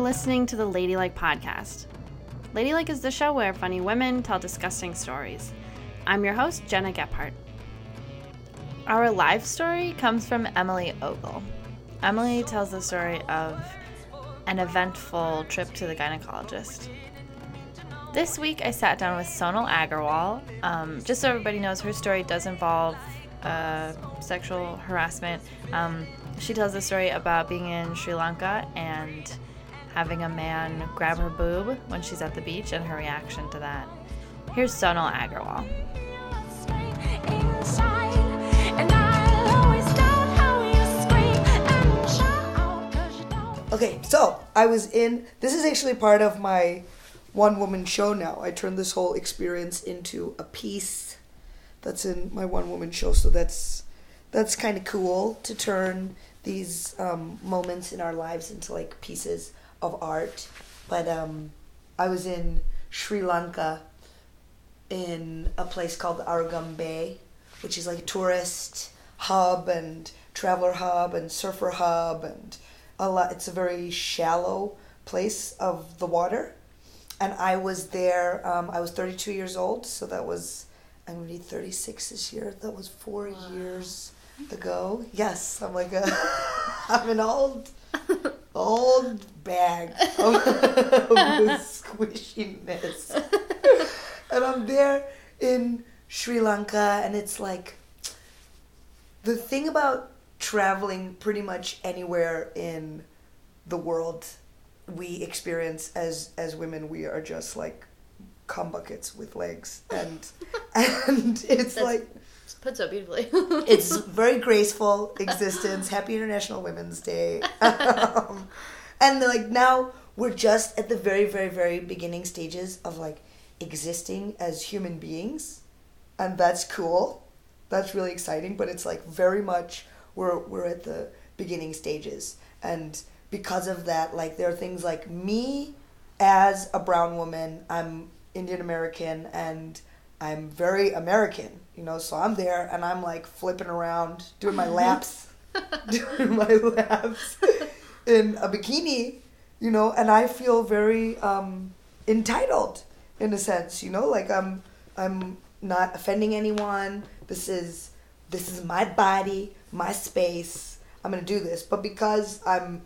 You're listening to the Ladylike Podcast. Ladylike is the show where funny women tell disgusting stories. I'm your host, Gena Gephart. Our live story comes from Emily Ogle. Emily tells the story of an eventful trip to the gynecologist. This week, I sat down with Sonal Aggarwal. Um, just so everybody knows, her story does involve uh, sexual harassment. Um, she tells the story about being in Sri Lanka and having a man grab her boob when she's at the beach and her reaction to that. Here's Sonal Aggarwal. Okay, so I was in. This is actually part of my one woman show now. I turned this whole experience into a piece that's in my one woman show. So that's that's kind of cool to turn these um, moments in our lives into like pieces of art. But um, I was in Sri Lanka in a place called Arugam Bay, which is like a tourist hub and traveler hub and surfer hub and a lot. It's a very shallow place of the water, and I was there. Um, I was 32 years old, so that was I'm gonna be 36 this year. That was four wow. years ago. Yes, I'm like a, I'm an old, old bag of, of squishiness, and I'm there in Sri Lanka, and it's like the thing about traveling pretty much anywhere in the world we experience as as women we are just like cum buckets with legs. And and it's That's, like put so beautifully. It's very graceful existence. Happy international women's day. Um, and like now we're just at the very very very beginning stages of like existing as human beings. And that's cool. That's really exciting. But it's like very much we're we're at the beginning stages. And because of that like there are things like me as a brown woman. I'm indian american and i'm very american you know so i'm there and i'm like flipping around doing my laps doing my laps in a bikini you know and i feel very um, entitled in a sense you know like i'm i'm not offending anyone this is this is my body my space. I'm gonna do this. But because I'm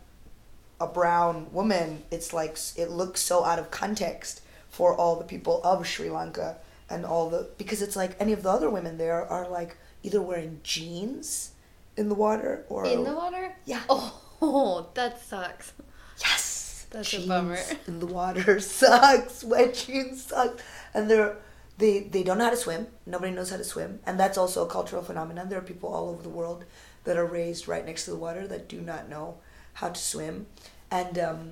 a brown woman, it's like it looks so out of context for all the people of Sri Lanka and all the because it's like any of the other women there are like either wearing jeans in the water or in the water. Yeah. Oh, that sucks. Yes. That's jeans a bummer. In the water sucks. Wet jeans sucks, and they're they they don't know how to swim. Nobody knows how to swim, and that's also a cultural phenomenon. There are people all over the world that are raised right next to the water that do not know how to swim, and um,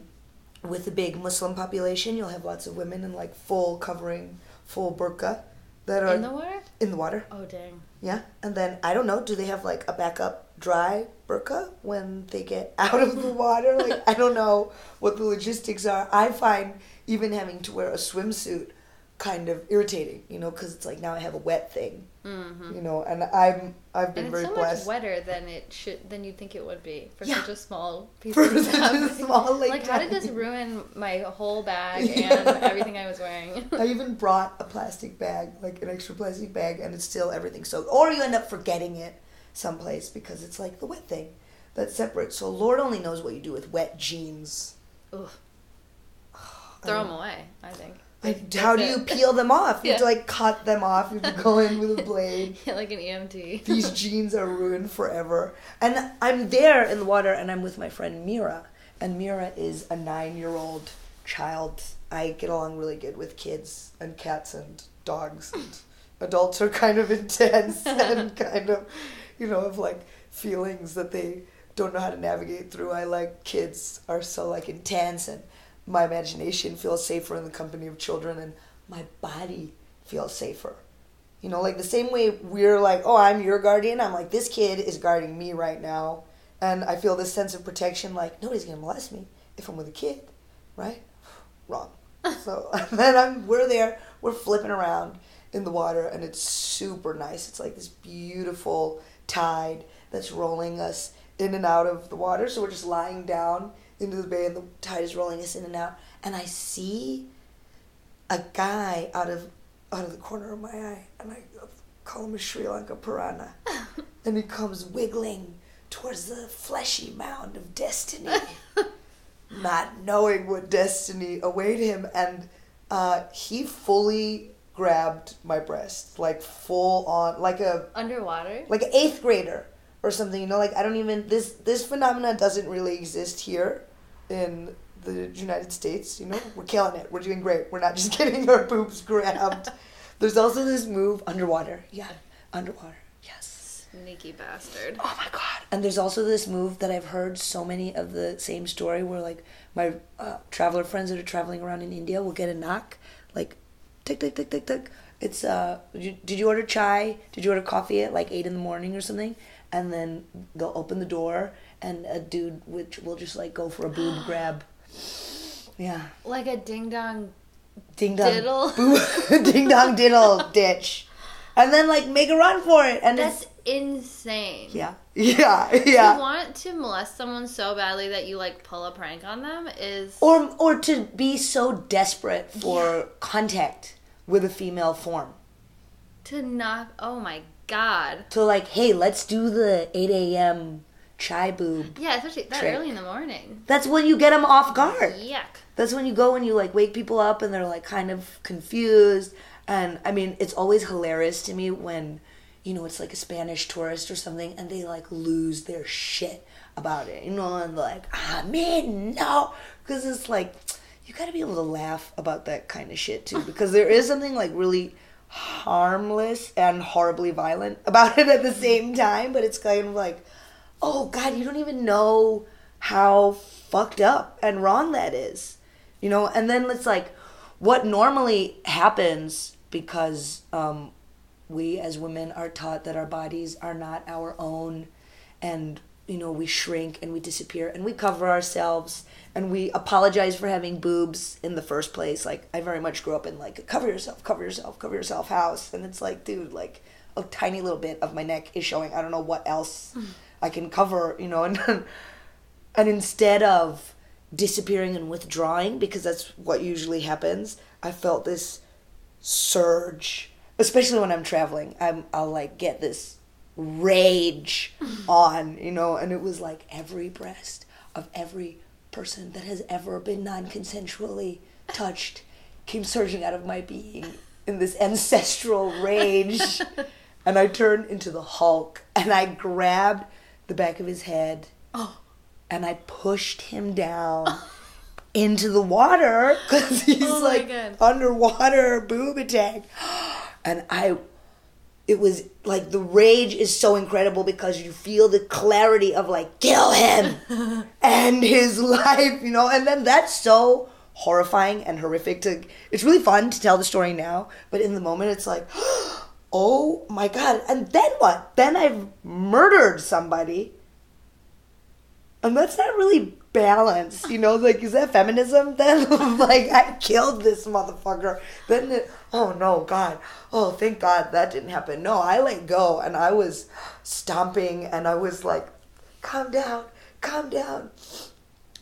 with a big Muslim population, you'll have lots of women in like full covering, full burqa, that are in the water. In the water. Oh dang. Yeah, and then I don't know. Do they have like a backup dry burqa when they get out of the water? like I don't know what the logistics are. I find even having to wear a swimsuit kind of irritating, you know, because it's like now I have a wet thing, mm-hmm. you know, and I'm I've been and very so blessed. much wetter than it should than you think it would be for yeah. such a small piece for of such a small like, like how did this ruin my whole bag and everything I was wearing? I even brought a plastic bag, like an extra plastic bag, and it's still everything soaked. Or you end up forgetting it someplace because it's like the wet thing that's separate. So Lord only knows what you do with wet jeans. Ugh. Throw them away, I think. Like, how do you peel them off? You yeah. have to like cut them off. You have to go in with a blade. Yeah, like an EMT. These jeans are ruined forever. And I'm there in the water, and I'm with my friend Mira, and Mira is a nine-year-old child. I get along really good with kids and cats and dogs. And adults are kind of intense and kind of, you know, of like feelings that they don't know how to navigate through. I like kids are so like intense and my imagination feels safer in the company of children and my body feels safer. You know, like the same way we're like, oh, I'm your guardian. I'm like, this kid is guarding me right now. And I feel this sense of protection, like, nobody's going to molest me if I'm with a kid, right? Wrong. so then I'm, we're there, we're flipping around in the water, and it's super nice. It's like this beautiful tide that's rolling us in and out of the water. So we're just lying down into the bay, and the tide is rolling us in and out. And I see a guy out of out of the corner of my eye, and I call him a Sri Lanka piranha, and he comes wiggling towards the fleshy mound of destiny, not knowing what destiny awaited him, and uh, he fully grabbed my breast, like full on, like a Underwater? like an eighth grader or something. You know, like I don't even this this phenomena doesn't really exist here in the United States. You know, we're killing it. We're doing great. We're not just getting our boobs grabbed. There's also this move underwater. Yeah, underwater. Yes. Sneaky bastard. Oh my god! And there's also this move that I've heard so many of the same story where like my uh, traveler friends that are traveling around in India will get a knock, like, tick tick tick tick tick. It's uh, did you, did you order chai? Did you order coffee at like eight in the morning or something? And then they'll open the door and a dude which will just like go for a boob grab. Yeah, Like a ding dong. ding dong, Diddle. boob, ding dong diddle ditch, and then like make a run for it. And That's insane. yeah, yeah, Yeah. To want to molest someone so badly that you like pull a prank on them is or or to be so desperate for contact with a female form to knock. Oh my god. to like hey let's do the 8 a.m chai boob Yeah, especially that Trick. early in the morning. that's when you get them off guard Yuck. that's when you go and you like wake people up and they're like kind of confused and i mean it's always hilarious to me when you know it's like a spanish tourist or something and they like lose their shit about it you know and like ah man no because it's like you got to be able to laugh about that kind of shit too because there is something like really harmless and horribly violent about it at the same time but it's kind of like oh god you don't even know how fucked up and wrong that is you know? And then it's like what normally happens because um, we as women are taught that our bodies are not our own and you know we shrink and we disappear and we cover ourselves and we apologize for having boobs in the first place. Like i very much grew up in like cover yourself cover yourself cover yourself house. And it's like dude like a tiny little bit of my neck is showing. I don't know what else i can cover you know? And and instead of disappearing and withdrawing because that's what usually happens i felt this surge especially when i'm traveling. I'm i'll like get this rage on you know? And it was like every breast of every person that has ever been non-consensually touched came surging out of my being in this ancestral rage and i turned into the hulk and i grabbed the back of his head Oh. and I pushed him down into the water because oh he's Oh like underwater boob attack. And I, it was like the rage is so incredible because you feel the clarity of like, kill him and his life, you know, and then that's so horrifying and horrific to, it's really fun to tell the story now, but in the moment it's like, oh my God. And then what? Then I've murdered somebody and that's not really balanced, you know. Like, is that feminism? Then, like, I killed this motherfucker. Then, it, oh no, God, oh thank God that didn't happen. No, I let go, and I was stomping, and I was like, calm down, calm down.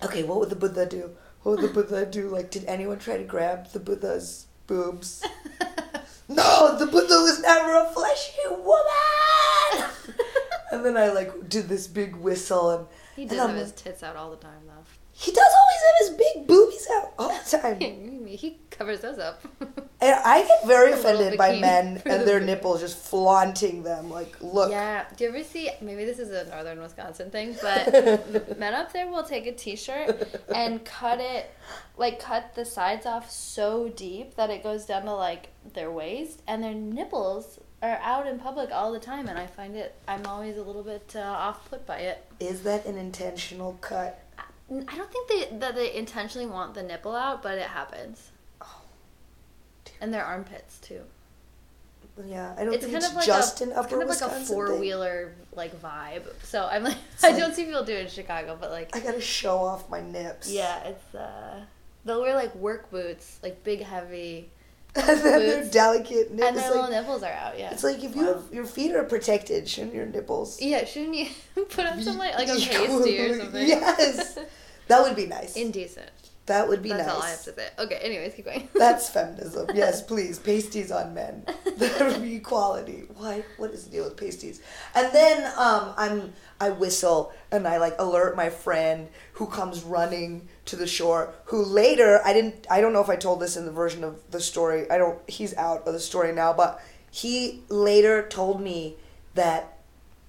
Okay, what would the Buddha do? What would the Buddha do? Like, did anyone try to grab the Buddha's boobs? No, the Buddha was never a fleshy woman. and then I like did this big whistle and He does have like- his tits out all the time, though. He does always have his big boobies out all the time. he covers those up. And I get very offended by men and their nipples just flaunting them. Like, look. Yeah. Do you ever see? Maybe this is a northern Wisconsin thing, but men up there will take a T-shirt and cut it, like cut the sides off so deep that it goes down to like their waist, and their nipples are out in public all the time, and I find it. I'm always a little bit uh, off put by it. Is that an intentional cut? I don't think they that they intentionally want the nipple out, but it happens. Oh, dear. And their armpits too. Yeah, I don't It's think kind it's of like just a, an it's upper kind of like a Wisconsin thing. four wheeler like vibe. So I'm like, It's I like- don't see people do it in Chicago, but like, I gotta show off my nips. yeah, it's uh, they'll wear like work boots, like big heavy, and then their delicate nips. and their It's little nipples are out. Yeah, it's like if you have your feet are protected, shouldn't your nipples? yeah, shouldn't you put on some like like a be pasty or something? Yes. That would be nice. Indecent. That would be That's nice. all I have to say. Okay, anyways, keep going. That's feminism. Yes, please. Pasties on men. That would be equality. Why? What is the deal with pasties? And then um, I'm I whistle and I like alert my friend who comes running to the shore. Who later I didn't I don't know if I told this in the version of the story. I don't. He's out of the story now, but he later told me that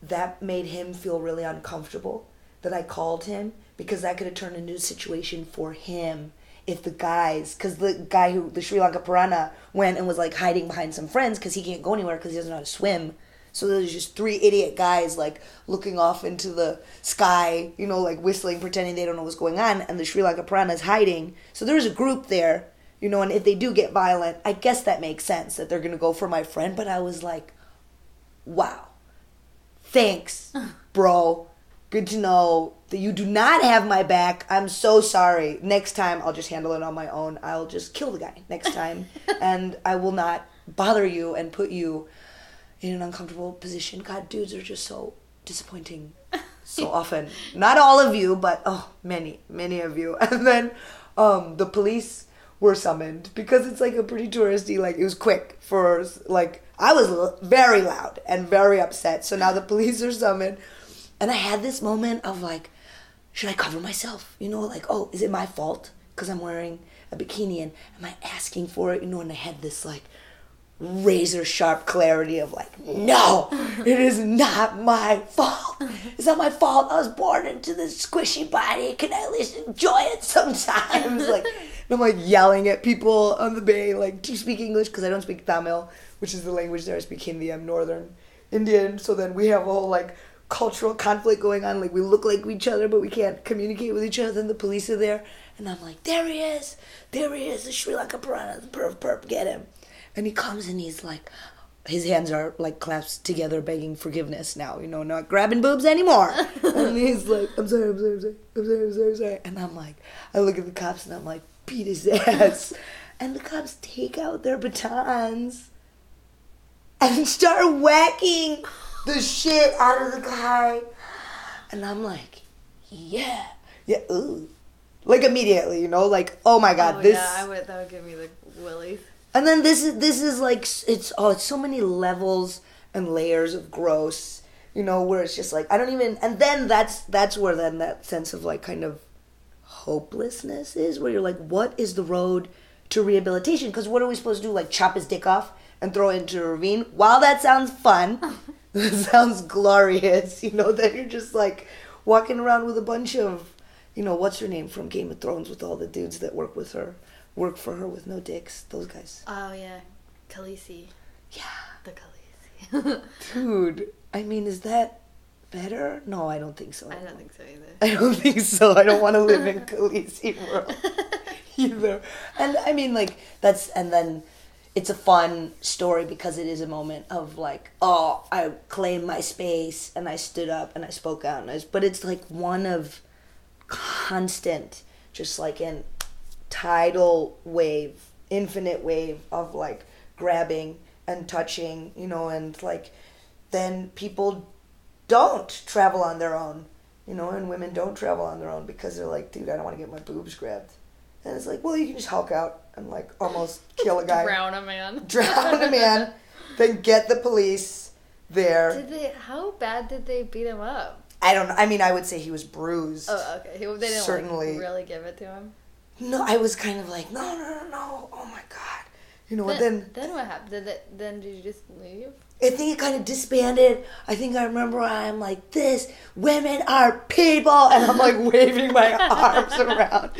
that made him feel really uncomfortable that I called him because that could have turned into a situation for him if the guys, because the guy who, the Sri Lanka piranha, went and was like hiding behind some friends because he can't go anywhere because he doesn't know how to swim. So there's just three idiot guys like looking off into the sky, you know, like whistling, pretending they don't know what's going on, and the Sri Lanka piranha is hiding. So there's a group there, you know, and if they do get violent, I guess that makes sense that they're gonna go for my friend. But I was like, wow, thanks, bro. Good to know that you do not have my back. I'm so sorry. Next time, I'll just handle it on my own. I'll just kill the guy next time, and I will not bother you and put you in an uncomfortable position. God, dudes are just so disappointing so often. Not all of you, but oh, many, many of you. And then um, the police were summoned because it's like a pretty touristy. Like it was quick for like I was l- very loud and very upset. So now the police are summoned, and I had this moment of like, should I cover myself? You know, like oh, is it my fault because I'm wearing a bikini and am I asking for it? You know, and I had this like razor sharp clarity of like, no, it is not my fault. It's not my fault. I was born into this squishy body. Can I at least enjoy it sometimes? Like, I'm like yelling at people on the bay, like, do you speak English? Because I don't speak Tamil, which is the language there. I speak Hindi. I'm Northern Indian. So then we have a whole like cultural conflict going on. Like we look like each other, but we can't communicate with each other. And the police are there, and I'm like, there he is, there he is, the Sri Lanka piranha, the perv perp, get him. And he comes and he's like, his hands are like clasped together, begging forgiveness now, you know, not grabbing boobs anymore. and he's like, I'm sorry, I'm sorry, I'm sorry, I'm sorry, I'm sorry, I'm sorry. And I'm like, I look at the cops and I'm like, beat his ass. and the cops take out their batons and start whacking the shit out of the guy. And I'm like, yeah, yeah, ooh. Like immediately, you know, like, oh my god, oh, this. yeah, I would. That would give me the willies. And then this is this is like it's oh it's so many levels and layers of gross, you know, where it's just like I don't even and then that's that's where then that sense of like kind of hopelessness is where you're like what is the road to rehabilitation because what are we supposed to do like chop his dick off and throw it into a ravine while that sounds fun that sounds glorious you know that you're just like walking around with a bunch of you know what's her name from game of thrones with all the dudes that work with her work for her with no dicks those guys Oh yeah, Khaleesi. yeah The Khaleesi. dude i mean is that better no i don't think so I don't think so either. I don't think so. I don't want to live in Khaleesi world either. And I mean, like that's and then it's a fun story because it is a moment of like, oh, I claimed my space and I stood up and I spoke out. And I was, but it's like one of constant, just like an tidal wave, infinite wave of like grabbing and touching, you know, and like then people don't travel on their own, you know, and women don't travel on their own because they're like, dude, I don't want to get my boobs grabbed. And it's like, well, you can just hulk out and like almost kill a guy, Drown a man. drown a man, then get the police there. Did they? How bad did they beat him up? I don't know. I mean, I would say he was bruised. Oh, okay. He, they didn't Certainly. like, really give it to him. No, I was kind of like, no, no, no, no. Oh my god. You know, Then, and then then what happened? Did it, then did you just leave? I think it kind of disbanded. I think I remember I'm like, this, women are people. And I'm like waving my arms around.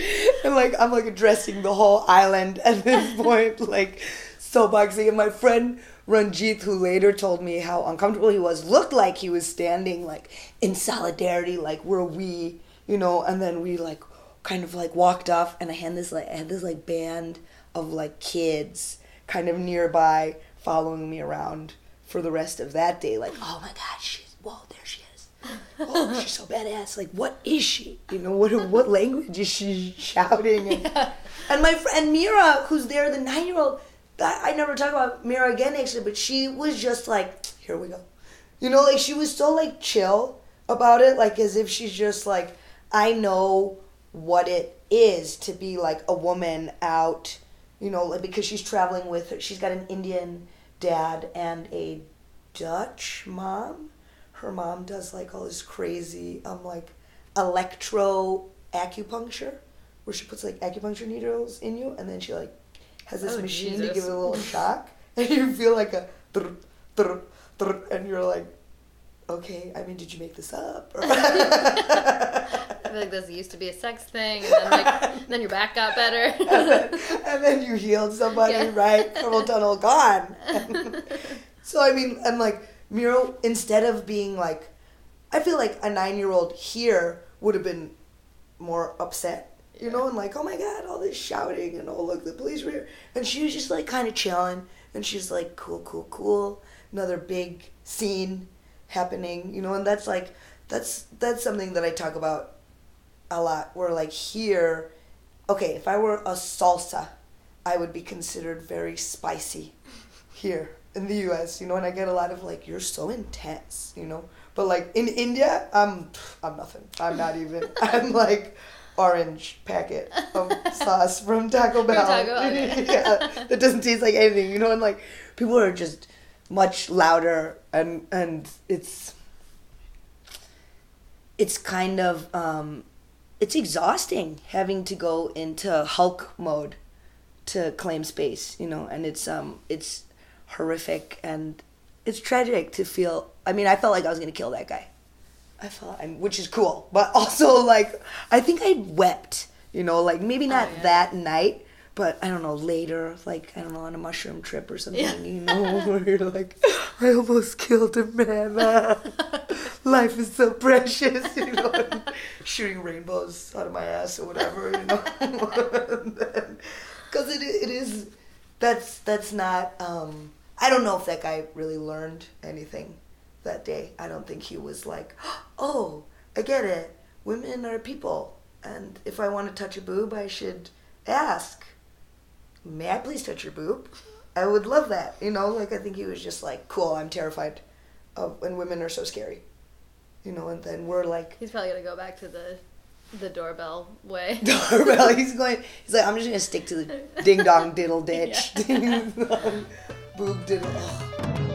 And like, I'm like addressing the whole island at this point, like so soapboxing. And my friend Ranjit, who later told me how uncomfortable he was, looked like he was standing like in solidarity, like we're we, you know. And then we like kind of like walked off, and I had this like I had this like band of like kids kind of nearby following me around for the rest of that day. Like, oh my god, she's whoa, there she is. Oh, she's so badass. Like, what is she? You know, what what language is she shouting? And, and my friend Mira, who's there, the nine year old. I, I never talk about Mira again actually, but she was just like, here we go. You know, like she was so like chill about it, like as if she's just like, I know what it is to be like a woman out, you know, like because she's traveling with her. She's got an Indian dad and a Dutch mom. Her mom does like all this crazy, um, like electro acupuncture, where she puts like acupuncture needles in you, and then she like has this Oh, machine to give it a little shock, and you feel like a, drr, drr, drr, and you're like, okay. I mean, did you make this up? Feel like this used to be a sex thing, and then like then your back got better. and, then, and then you healed somebody, Yeah. right? Carpal tunnel gone. so I mean, and like Mira, instead of being like, I feel like a nine-year-old here would have been more upset, you know, and like, oh my god, all this shouting and oh look, the police were here, and she was just like kind of chilling, and she's like, cool, cool, cool. Another big scene happening, you know, and that's like, that's that's something that I talk about a lot. Where like here, okay, if I were a salsa, I would be considered very spicy here in the US, you know, and I get a lot of like, you're so intense, you know. But like in India, I'm I'm nothing. I'm not even. I'm like orange packet of sauce from Taco Bell. Taco, okay. yeah, it doesn't taste like anything, you know. And like people are just much louder, and and it's it's kind of um, it's exhausting having to go into Hulk mode to claim space, you know, and it's um it's horrific and it's tragic to feel. I mean, I felt like I was gonna kill that guy. I felt, and which is cool, but also like I think I wept, you know, like maybe not yeah. that night, but I don't know later, like I don't know on a mushroom trip or something, Yeah. you know, where you're like, I almost killed a man. Life is so precious, you know, and shooting rainbows out of my ass or whatever, you know, because it it is that's that's not. Um, I don't know if that guy really learned anything that day. I don't think he was like, oh, I get it. Women are people, and if I want to touch a boob, I should ask. May I please touch your boob? I would love that. You know, like I think he was just like, cool. I'm terrified of when women are so scary. You know, and then we're like, He's probably gonna go back to the the doorbell way. doorbell. He's going. He's like, I'm just gonna stick to the ding dong diddle ditch. Ding dong, boob diddle.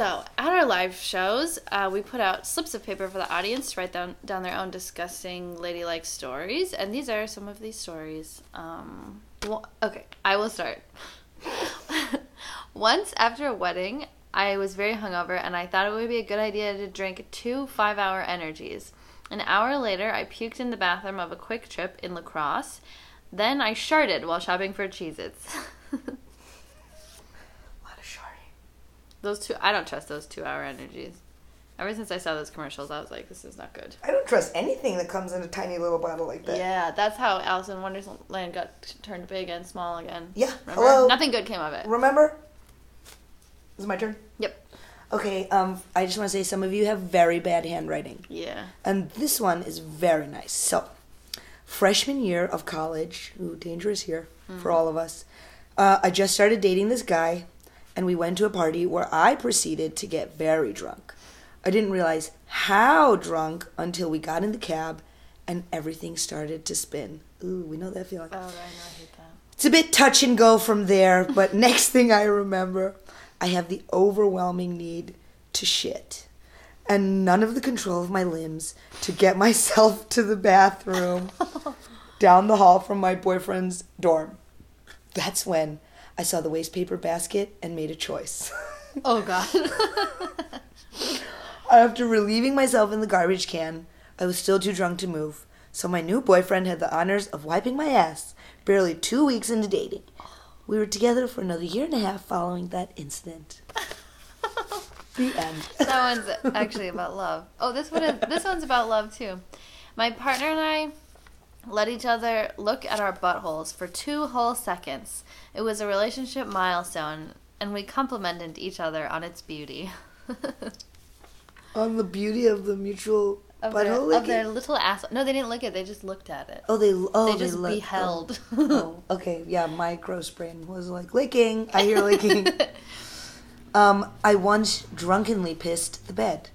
So, at our live shows, uh, we put out slips of paper for the audience to write down, down their own disgusting ladylike stories. And these are some of these stories. Um, well, okay, I will start. Once after a wedding, I was very hungover and I thought it would be a good idea to drink two five hour energies. An hour later, I puked in the bathroom of a Kwik Trip in La Crosse. Then I sharted while shopping for Cheez Its. A lot of shardy. Those two, I don't trust those two hour energies. Ever since I saw those commercials, I was like, this is not good. I don't trust anything that comes in a tiny little bottle like that. Yeah, that's how Alice in Wonderland got t- turned big and small again. Yeah, Remember? hello? Nothing good came of it. Remember? Is it my turn? Yep. Okay. Um, I just want to say some of you have very bad handwriting. Yeah. And this one is very nice. So, freshman year of college, ooh, dangerous year for all of us. Uh, I just started dating this guy, and we went to a party where I proceeded to get very drunk. I didn't realize how drunk until we got in the cab and everything started to spin. Ooh, we know that feeling. Oh, I know, I hate that. It's a bit touch and go from there, but next thing I remember, I have the overwhelming need to shit and none of the control of my limbs to get myself to the bathroom down the hall from my boyfriend's dorm. That's when I saw the waste paper basket and made a choice. Oh, God. After relieving myself in the garbage can, I was still too drunk to move, so my new boyfriend had the honors of wiping my ass barely two weeks into dating. We were together for another year and a half following that incident. the end. that one's actually about love. Oh, this one is, this one's about love too. My partner and I let each other look at our buttholes for two whole seconds. It was a relationship milestone, and we complimented each other on its beauty. On the beauty of the mutual of, their, butthole of their little ass. No, they didn't lick it. They just looked at it. Oh, they oh they just let- beheld. Oh, oh, okay, yeah. My gross brain was like licking. I hear licking. Um, I once drunkenly pissed the bed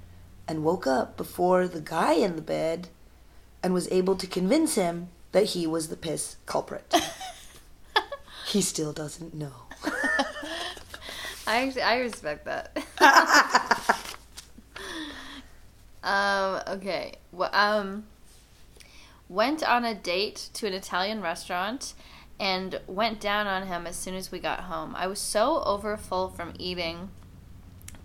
and woke up before the guy in the bed and was able to convince him that he was the piss culprit. he still doesn't know. I actually, I respect that. um, okay. Well, um, went on a date to an Italian restaurant and went down on him as soon as we got home. I was so overfull from eating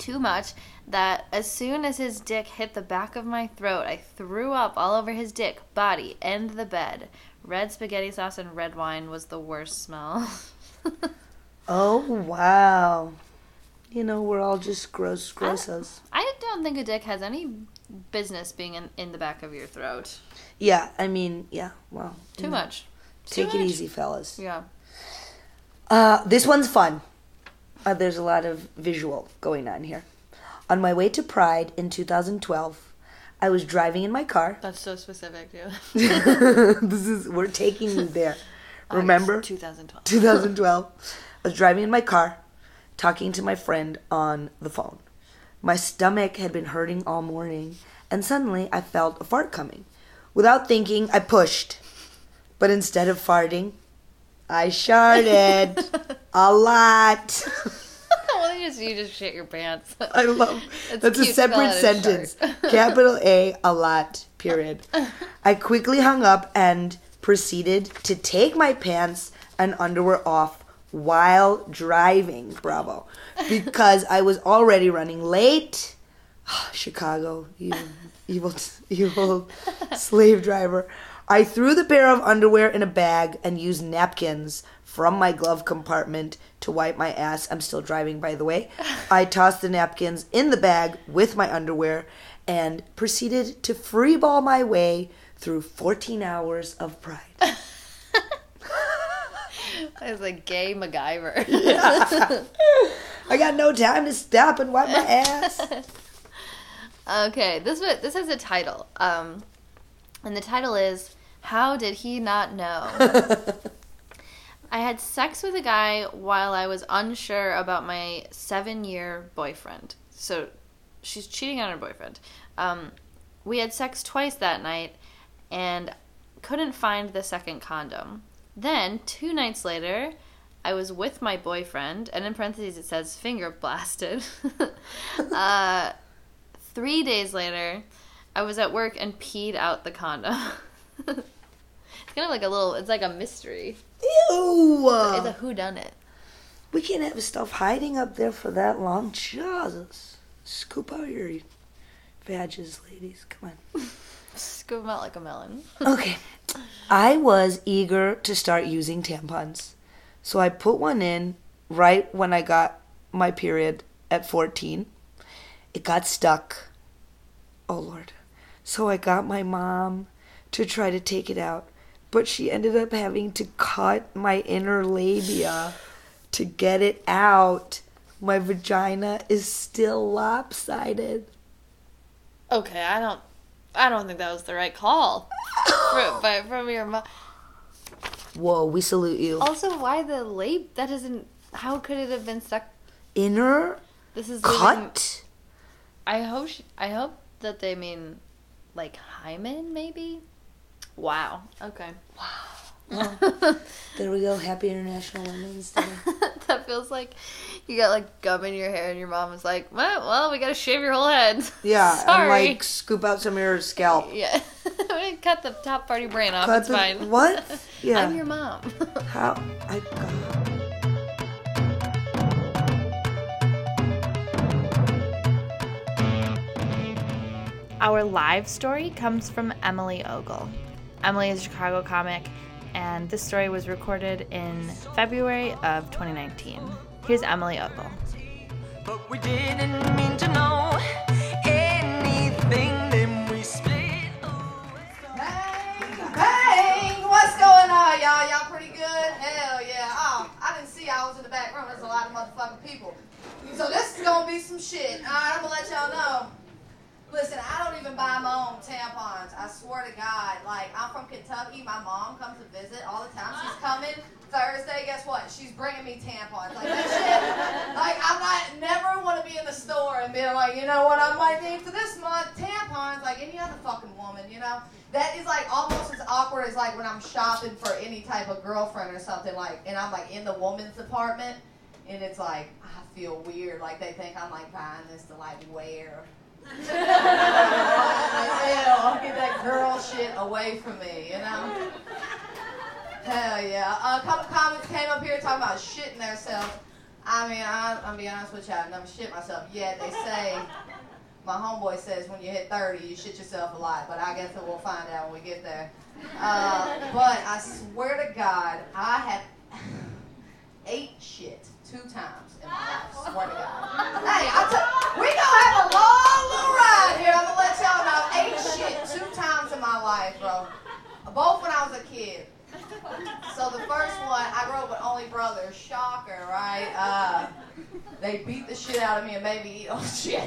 too much that as soon as his dick hit the back of my throat, I threw up all over his dick, body, and the bed. Red spaghetti sauce and red wine was the worst smell. oh, wow. You know, we're all just gross grossos. I, I don't think a dick has any business being in, in the back of your throat. Yeah, I mean, yeah, well. Too much. Take Too it much. easy, fellas. Yeah. Uh, this one's fun. Uh, there's a lot of visual going on here. On my way to Pride in 2012, I was driving in my car. That's so specific, too. this is we're taking you there. Remember 2012. 2012. I was driving in my car, talking to my friend on the phone. My stomach had been hurting all morning, and suddenly I felt a fart coming. Without thinking, I pushed. But instead of farting, I sharted a lot. well, you just, you just shit your pants. I love It's that's a separate sentence. Capital A, a lot, period. I quickly hung up and proceeded to take my pants and underwear off while driving. Bravo. Because I was already running late. Chicago, you evil, evil slave driver. I threw the pair of underwear in a bag and used napkins from my glove compartment to wipe my ass. I'm still driving, by the way. I tossed the napkins in the bag with my underwear and proceeded to freeball my way through 14 hours of pride. It's like gay MacGyver. I got no time to stop and wipe my ass. okay, this this has a title. Um, and the title is "How Did He Not Know?" I had sex with a guy while I was unsure about my seven-year boyfriend. So, she's cheating on her boyfriend. Um, we had sex twice that night, and couldn't find the second condom. Then, two nights later, I was with my boyfriend, and in parentheses it says finger blasted. uh, three days later, I was at work and peed out the condom. it's kind of like a little, it's like a mystery. Ew! It's a who done it. We can't have stuff hiding up there for that long. Jesus. Scoop out your badges, ladies. Come on. Scoop 'em out like a melon. Okay. I was eager to start using tampons. So I put one in right when I got my period at 14. It got stuck. Oh, Lord. So I got my mom to try to take it out, but she ended up having to cut my inner labia to get it out. My vagina is still lopsided. Okay, I don't, I don't think that was the right call. from, by, from your mom. Whoa, we salute you. Also, why the lab? That doesn't. How could it have been stuck? Inner This is cut? I hope. She, I hope that they mean, like hymen, maybe. Wow. Okay. Wow. There we go. Happy International Women's Day. that feels like you got like gum in your hair, and your mom was like, "Well, well, we gotta shave your whole head." Yeah, Sorry. and like scoop out some of your scalp. yeah. we cut the top part of your brain off. Cut it's the- fine. what? Yeah. I'm your mom. How? I. God. Our live story comes from Emily Ogle. Emily is a Chicago comic, and this story was recorded in February of 2019. Here's Emily Ogle. But we didn't mean to know anything, then we split. Bang! Bang! What's going on, y'all? Y'all pretty good? Hell yeah. Oh, I didn't see I was in the back room. There's a lot of motherfucking people. So this is gonna be some shit. Alright, I'm gonna let y'all know. Listen, I don't even buy my own tampons. I swear to God. Like, I'm from Kentucky. My mom comes to visit all the time. She's ah. coming Thursday. Guess what? She's bringing me tampons. Like, that shit. Like, I'm not, never want to be in the store and being like, you know what I might need for this month? Tampons, like any other fucking woman, you know? That is like almost as awkward as like when I'm shopping for any type of girlfriend or something, like, and I'm like in the woman's department, and it's like, I feel weird. Like they think I'm like buying this to like wear. Ew, get that girl shit away from me, you know? Hell yeah. a couple comments came up here talking about shitting themselves. I mean, I, I'm be honest with y'all, I've never shit myself yet. They say, my homeboy says when you hit 30, you shit yourself a lot, but I guess we'll find out when we get there. Uh, but I swear to God, I have ate shit two times in my life. Swear to God. Hey, I t- we gonna have a long little ride here. I'm gonna let y'all know. I ate shit two times in my life, bro. Both when I was a kid. So the first one, I grew up with only brothers. Shocker, right? Uh, they beat the shit out of me and made me eat oh shit.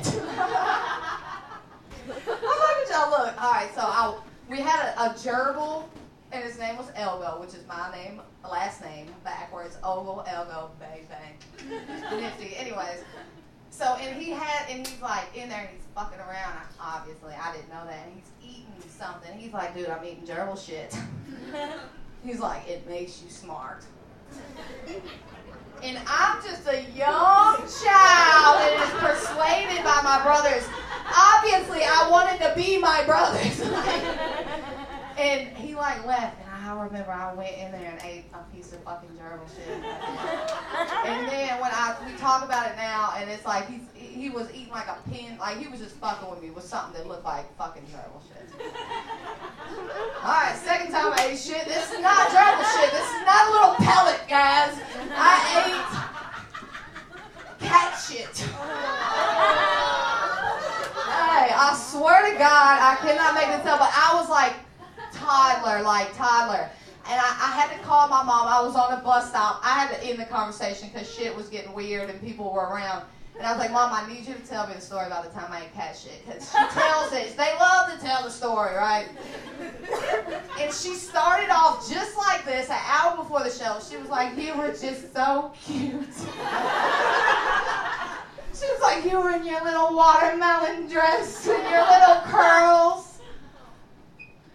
How did y'all look? All right, so I, we had a, a gerbil, and his name was Elgo, which is my name, last name, backwards. Ogle, Elgo, bang, bang. Nifty. Anyways, so and he had, and he's like in there and he's fucking around. Obviously, I didn't know that. And he's eating something. He's like, dude, I'm eating gerbil shit. He's like, it makes you smart. And I'm just a young child that is persuaded by my brothers. Obviously, I wanted to be my brothers. and he like left, and I remember I went in there and ate a piece of fucking gerbil shit. And then when I we talk about it now, and it's like he's he was eating like a pin, like he was just fucking with me with something that looked like fucking gerbil shit. All right, second time I ate shit. This is not gerbil shit. This is not a little pellet, guys. I ate cat shit. Hey, I swear to God, I cannot make this up, but I was like toddler, like toddler. And I, I had to call my mom. I was on a bus stop. I had to end the conversation because shit was getting weird and people were around. And I was like, Mom, I need you to tell me the story about the time I ate cat shit. Because she tells it. They love to tell the story, right? And she started off just like this an hour before the show. She was like, You were just so cute. She was like, You were in your little watermelon dress and your little curls.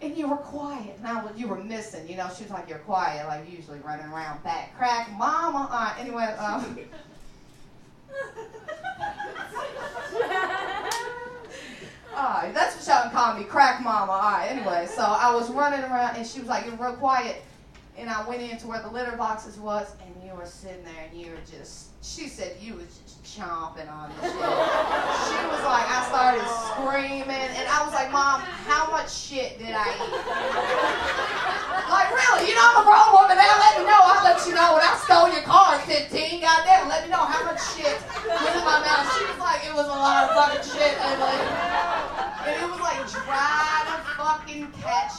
And you were quiet. And I was, you were missing. You know, she was like, You're quiet, like usually running around back. Crack, mama. All right, anyway, um. Alright, uh, that's what Sheldon called me, crack mama. Alright, anyway, so I was running around and she was like, You're real quiet. And I went into where the litter boxes was and you were sitting there and you were just, she said you was just chomping on the shit. she was like, I started screaming and I was like, Mom, how much shit did I eat? like, really? You know I'm a grown woman now? Let me know. I'll let you know when I stole your car at 15. Goddamn, let me know how much shit was in my mouth. She was like, it was a lot of fucking shit. And, like, and it was like dried fucking cat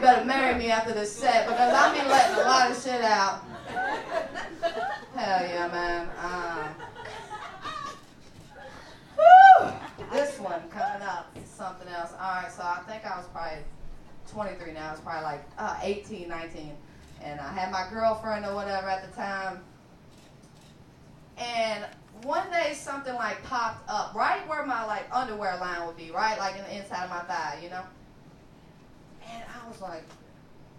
Somebody better marry me after this set because I've been letting a lot of shit out. Hell yeah, man. Um, this one coming up is something else. All right, so I think I was probably 23 now. I was probably like uh, 18, 19. And I had my girlfriend or whatever at the time. And one day something like popped up right where my like underwear line would be, right? Like in the inside of my thigh, you know? And I was like,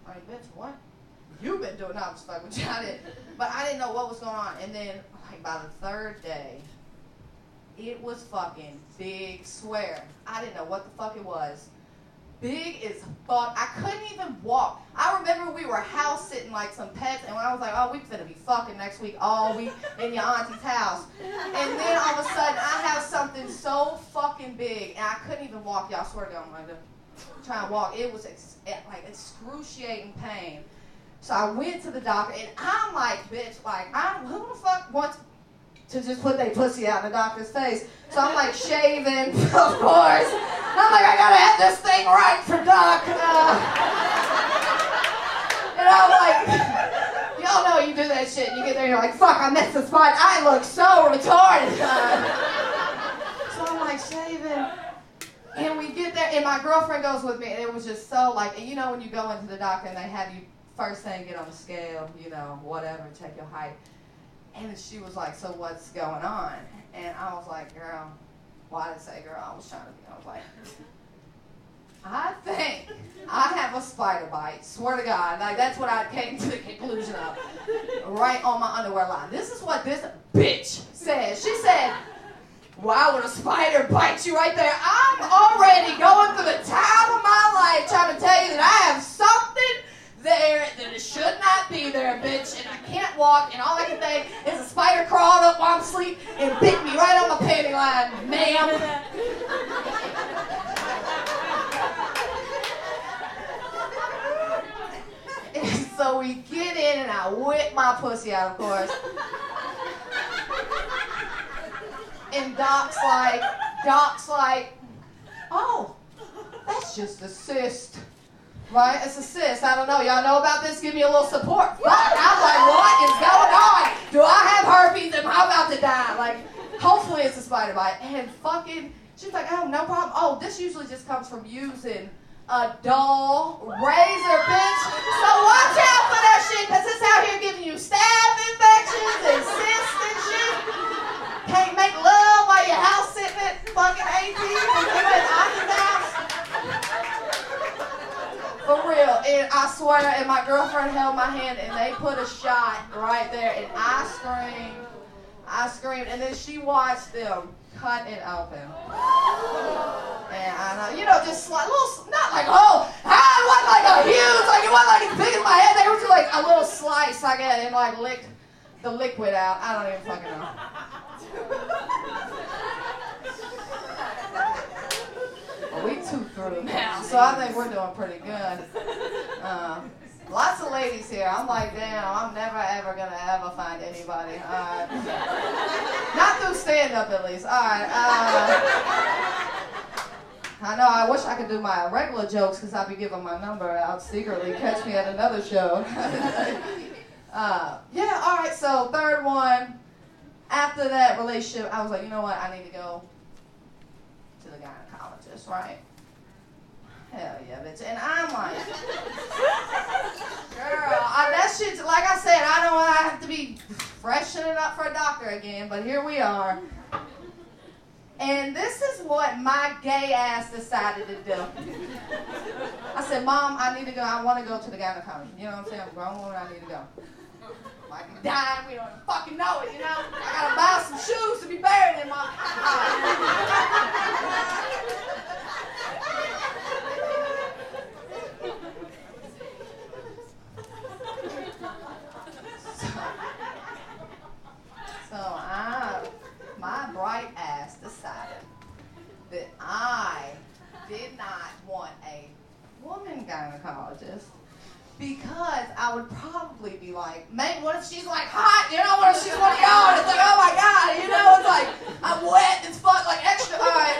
like, bitch, what? You've been doing that fuck with you. I didn't, but I didn't know what was going on. And then, like, by the third day, it was fucking big. Swear, I didn't know what the fuck it was. Big as fuck. I couldn't even walk. I remember we were house sitting like some pets, and when I was like, oh, we're gonna be fucking next week all week in your auntie's house. And then all of a sudden, I have something so fucking big, and I couldn't even walk. Y'all swear to God, I'm like, trying to walk. It was ex- like excruciating pain. So I went to the doctor, and I'm like, bitch, like, I'm who the fuck wants to just put their pussy out in the doctor's face? So I'm like shaving, of course. And I'm like, I gotta have this thing right for Doc. Uh, and I'm like, y'all know you do that shit. And you get there, and you're like, fuck, I missed the spot. I look so retarded. Uh, so I'm like shaving. And we get there, and my girlfriend goes with me, and it was just so like, and you know when you go into the doctor and they have you first thing, get on the scale, you know, whatever, check your height. And she was like, so what's going on? And I was like, girl, why did I say girl? I was trying to be, I was like, I think I have a spider bite. Swear to God, like that's what I came to the conclusion of. Right on my underwear line. This is what this bitch said. She said, "Why when a spider bites you right there?" I'm already going through the time of my life trying to tell you that I have something there that it should not be there, bitch, and I can't walk, and all I can think is a spider crawled up while I'm asleep and bit me right on my panty line, ma'am. And so we get in and I whip my pussy out, of course. And Doc's like, Doc's like, oh, that's just a cyst. Right? It's a cyst. I don't know. Y'all know about this? Give me a little support. Fuck. I'm like, what is going on? Do I have herpes? Am I about to die? Like, hopefully it's a spider bite. And fucking, she's like, oh, no problem. Oh, this usually just comes from using a dull razor, bitch. So watch out for that shit, because it's out here giving you staph infections and cysts and shit. Can't make love you're house sitting at fucking 18 and you at Auntie house. For real. And I swear, and my girlfriend held my hand and they put a shot right there and I screamed. I screamed. And then she watched them cut it open. And I know, you know, just like little, not like, oh, ah, it wasn't like a huge, like it wasn't like as big as my head. They were just like a little slice, I guess, and like licked the liquid out. I don't even fucking know. Well, we two through now, so I think we're doing pretty good. Um, lots of ladies here. I'm like, damn, I'm never ever gonna ever find anybody. Right. Not through stand up, at least. All right. Uh, I know. I wish I could do my regular jokes because I'd be giving my number out secretly. Catch me at another show. uh, yeah. All right. So third one. After that relationship, I was like, you know what? I need to go to the gynecologist, right? Hell yeah, bitch. And I'm like, girl, I, that shit's like I said. I don't want to have to be freshening up for a doctor again, but here we are. And this is what my gay ass decided to do. I said, Mom, I need to go. I want to go to the gynecologist. You know what I'm saying? I'm grown woman. I need to go. Like dying, we don't fucking know it, you know? I gotta buy some shoes to be buried in my. So I, my bright ass decided that I did not want a gynecologist because I would probably be like, man, what if she's like hot? You know, what if she's one of y'all? It's like, oh my god, you know, it's like I'm wet as fuck, like extra. Right.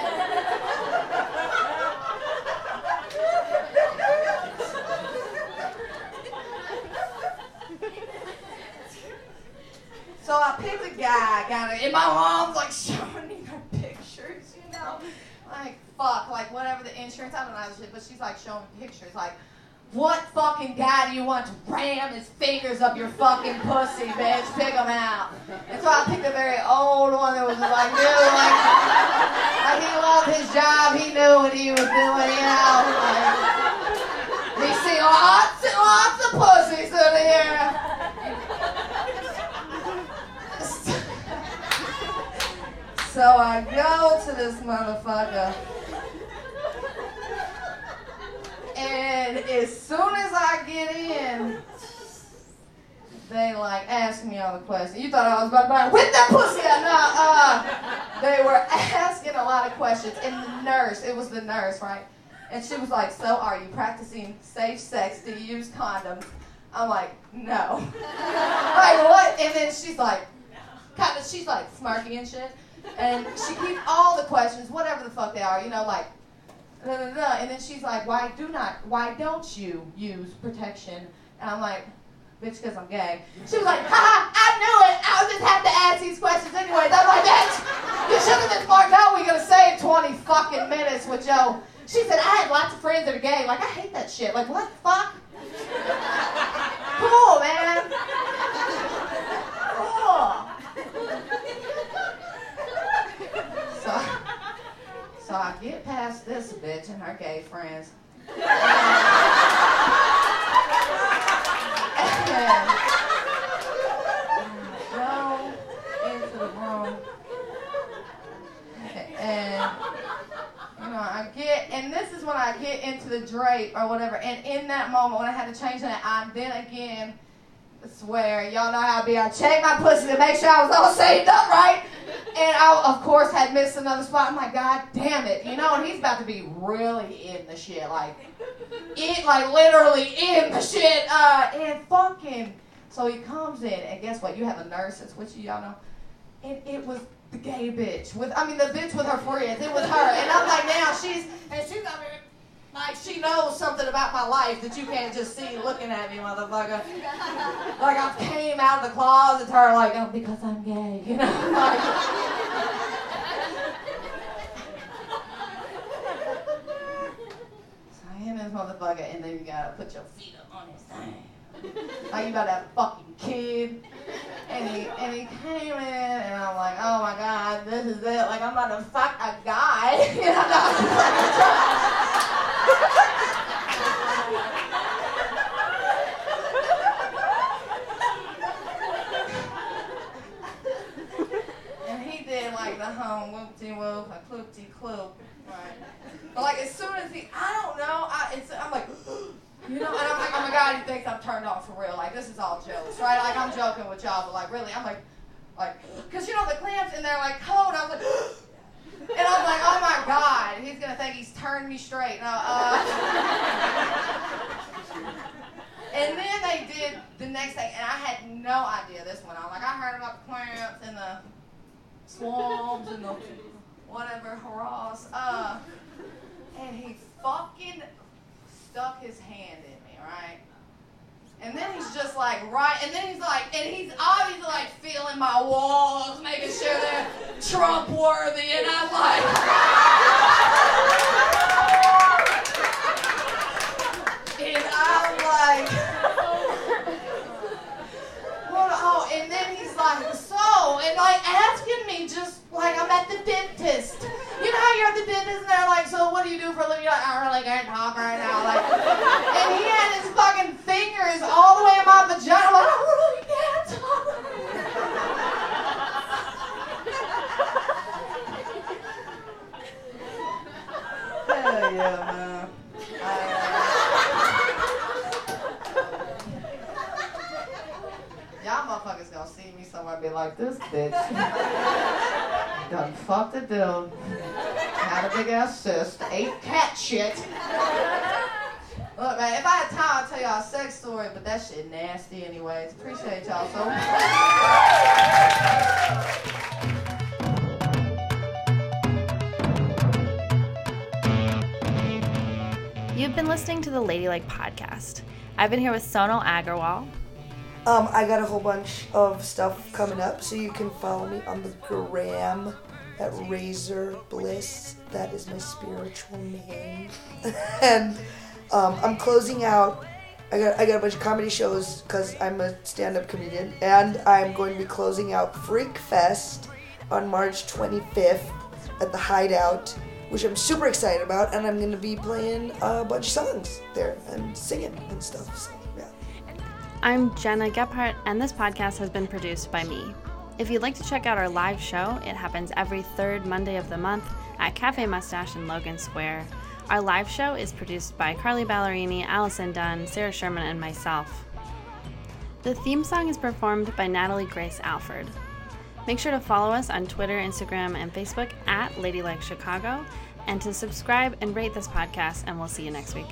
So I picked a guy, got it, and my mom's like showing me her pictures, you know, like fuck, like whatever the insurance, I don't know shit, but she's like showing pictures, like. What fucking guy do you want to ram his fingers up your fucking pussy, bitch? Pick him out. And so I picked a very old one that was like, knew, like, like he loved his job, he knew what he was doing, you know. Like, he seen lots and lots of pussies in here. So I go to this motherfucker. And as soon as I get in, they like ask me all the questions. You thought I was about to buy with that pussy? No, uh, they were asking a lot of questions. And the nurse, it was the nurse, right? And she was like, "So, are you practicing safe sex? Do you use condoms?" I'm like, "No." like what? And then she's like, kind of, she's like smirky and shit. And she keeps all the questions, whatever the fuck they are, you know, like, and then she's like, why do not, why don't you use protection? And I'm like, bitch, because I'm gay. She was like, ha, I knew it. I just had to ask these questions anyway. I'm like, bitch, you should have just marked out. We're gonna save 20 fucking minutes with Joe. She said, I had lots of friends that are gay. Like, I hate that shit. Like, what the fuck? cool, man. Cool. So, so I get past this bitch and her gay friends. And go into the room. And you know, I get, and this is when I get into the drape or whatever. And in that moment, when I had to change that, I then again swear, y'all know how I be. I check my pussy to make sure I was all saved up right. And I, of course, had missed another spot. I'm like, God damn it, you know. And he's about to be really in the shit, like, in, like literally in the shit. Uh, and fucking. So he comes in, and guess what? You have a nurse that's with you, y'all know. And it was the gay bitch with, I mean, the bitch with her friends. It was her. And I'm like, now she's, and she's here, like, she knows something about my life that you can't just see looking at me, motherfucker. Like, I came out of the closet to her, like, oh, because I'm gay, you know? Like, so I am this motherfucker, and then you gotta put your feet up on his thing. Like, you about to a fucking kid. And he, and he came in, and I'm like, oh my god, this is it. Like, I'm about to fuck a guy. You know? And he the home whoop de whoop, a cloop de cloop. Right. But like as soon as he, I don't know, I, it's, I'm like, you know, and I'm like, oh my god, he thinks I'm turned on for real. Like this is all jokes, right? Like I'm joking with y'all, but like really, I'm like, like, cause you know the clamps and they're like cold. I was like, and I'm like, oh my god, he's gonna think he's turned me straight. No, uh, and then they did the next thing, and I had no idea this went on. Like I heard about the clamps and the swabs and the whatever hurrahs. Uh, and he fucking stuck his hand in me, right? And then he's just like, right, and then he's like, and he's obviously like feeling my walls, making sure they're Trump worthy, and I'm like, and I'm like, what, oh, and then he's like, so, and like asking like I'm at the dentist. You know how you're at the dentist and they're like, so what do you do for a living? You're like, I really can't talk right now. Like, and he had his fucking fingers all the way in my vagina. I'm like, I really can't talk. Hell yeah, man. Y'all motherfuckers gonna see me somewhere and be like, this bitch done fucked a dude, had a big ass cyst, ate cat shit. Look, man, if I had time, I'd tell y'all a sex story, but that shit nasty anyways. Appreciate y'all so much. You've been listening to the Ladylike podcast. I've been here with Sonal Aggarwal. Um, I got a whole bunch of stuff coming up, so you can follow me on the gram at Razor Bliss. That is my spiritual name. and um, I'm closing out. I got I got a bunch of comedy shows because I'm a stand-up comedian, and I'm going to be closing out Freak Fest on March 25th at the Hideout, which I'm super excited about, and I'm going to be playing a bunch of songs there and singing and stuff. So. I'm Gena Gephart, and this podcast has been produced by me. If you'd like to check out our live show, it happens every third Monday of the month at Cafe Mustache in Logan Square. Our live show is produced by Carly Ballerini, Allison Dunn, Sarah Sherman, and myself. The theme song is performed by Natalie Grace Alford. Make sure to follow us on Twitter, Instagram, and Facebook at Ladylike Chicago, and to subscribe and rate this podcast, and we'll see you next week.